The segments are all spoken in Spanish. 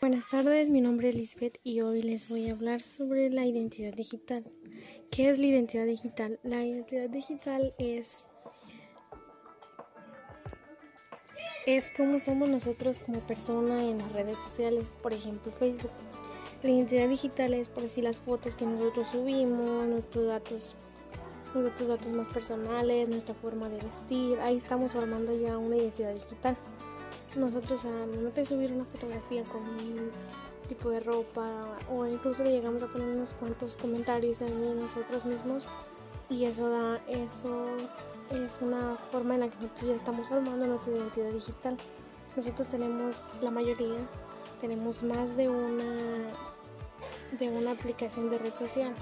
Buenas tardes, mi nombre es Lisbeth y hoy les voy a hablar sobre la identidad digital. ¿Qué es la identidad digital? La identidad digital es es cómo somos nosotros como persona en las redes sociales, por ejemplo Facebook. La identidad digital es por decir las fotos que nosotros subimos, nuestros datos, nuestros datos más personales, nuestra forma de vestir. Ahí estamos formando ya una identidad digital nosotros a momento de subir una fotografía con un tipo de ropa o incluso le llegamos a poner unos cuantos comentarios ahí nosotros mismos y eso da eso es una forma en la que nosotros ya estamos formando nuestra identidad digital. Nosotros tenemos la mayoría tenemos más de una de una aplicación de red social.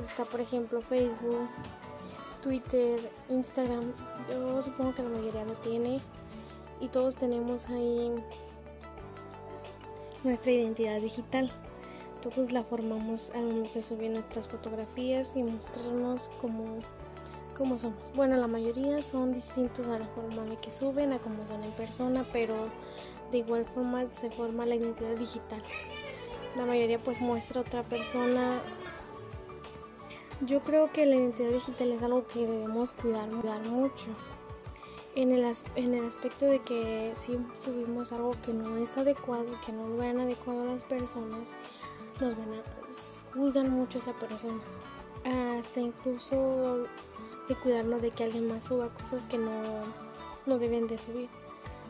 Está por ejemplo Facebook Twitter Instagram. Yo supongo que la mayoría lo tiene y todos tenemos ahí nuestra identidad digital. Todos la formamos al momento de subir nuestras fotografías y mostrarnos como, como somos. Bueno, la mayoría son distintos a la forma en que suben, a cómo son en persona, pero de igual forma se forma la identidad digital. La mayoría pues muestra otra persona. Yo creo que la identidad digital es algo que debemos cuidar, cuidar mucho en el, en el aspecto de que si subimos algo que no es adecuado, que no lo ven adecuado a las personas, nos van a juzgan mucho a esa persona. Hasta incluso de cuidarnos de que alguien más suba cosas que no, no deben de subir,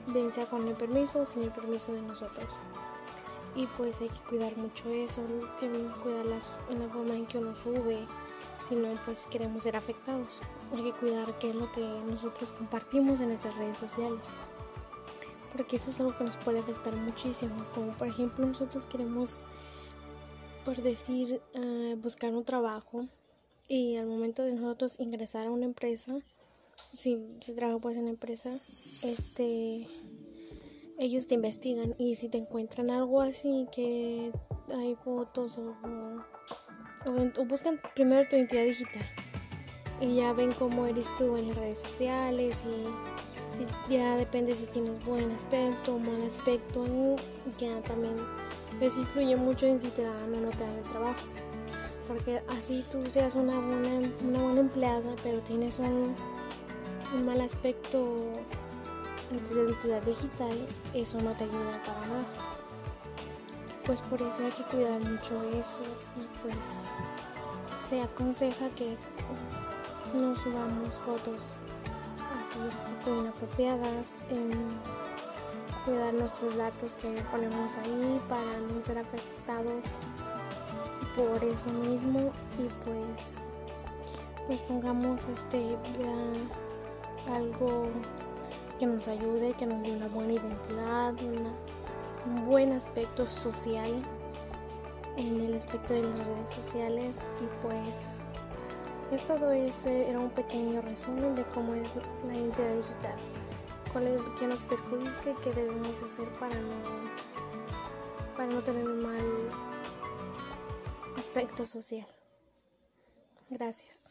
bien sea con el permiso o sin el permiso de nosotros. Y pues hay que cuidar mucho eso, cuidar en la forma en que uno sube, si no pues queremos ser afectados. Hay que cuidar qué es lo que nosotros compartimos en nuestras redes sociales. Porque eso es algo que nos puede afectar muchísimo. Como por ejemplo nosotros queremos, por decir, eh, buscar un trabajo y al momento de nosotros ingresar a una empresa, si se trabaja pues en empresa, este ellos te investigan y si te encuentran algo así que hay fotos o buscan primero tu identidad digital. Y ya ven cómo eres tú en las redes sociales y ya depende si tienes buen aspecto o mal aspecto ya también eso influye mucho en si te dan o no te dan el trabajo. Porque así tú seas una buena, una buena empleada pero tienes un, un mal aspecto en tu identidad digital eso no te ayuda para nada pues por eso hay que cuidar mucho eso y pues se aconseja que no subamos fotos así inapropiadas, en cuidar nuestros datos que ponemos ahí para no ser afectados por eso mismo y pues pues pongamos este algo que nos ayude, que nos dé una buena identidad, una un buen aspecto social en el aspecto de las redes sociales y pues es todo ese era un pequeño resumen de cómo es la identidad digital cuál es lo que nos perjudica y qué debemos hacer para no para no tener un mal aspecto social. Gracias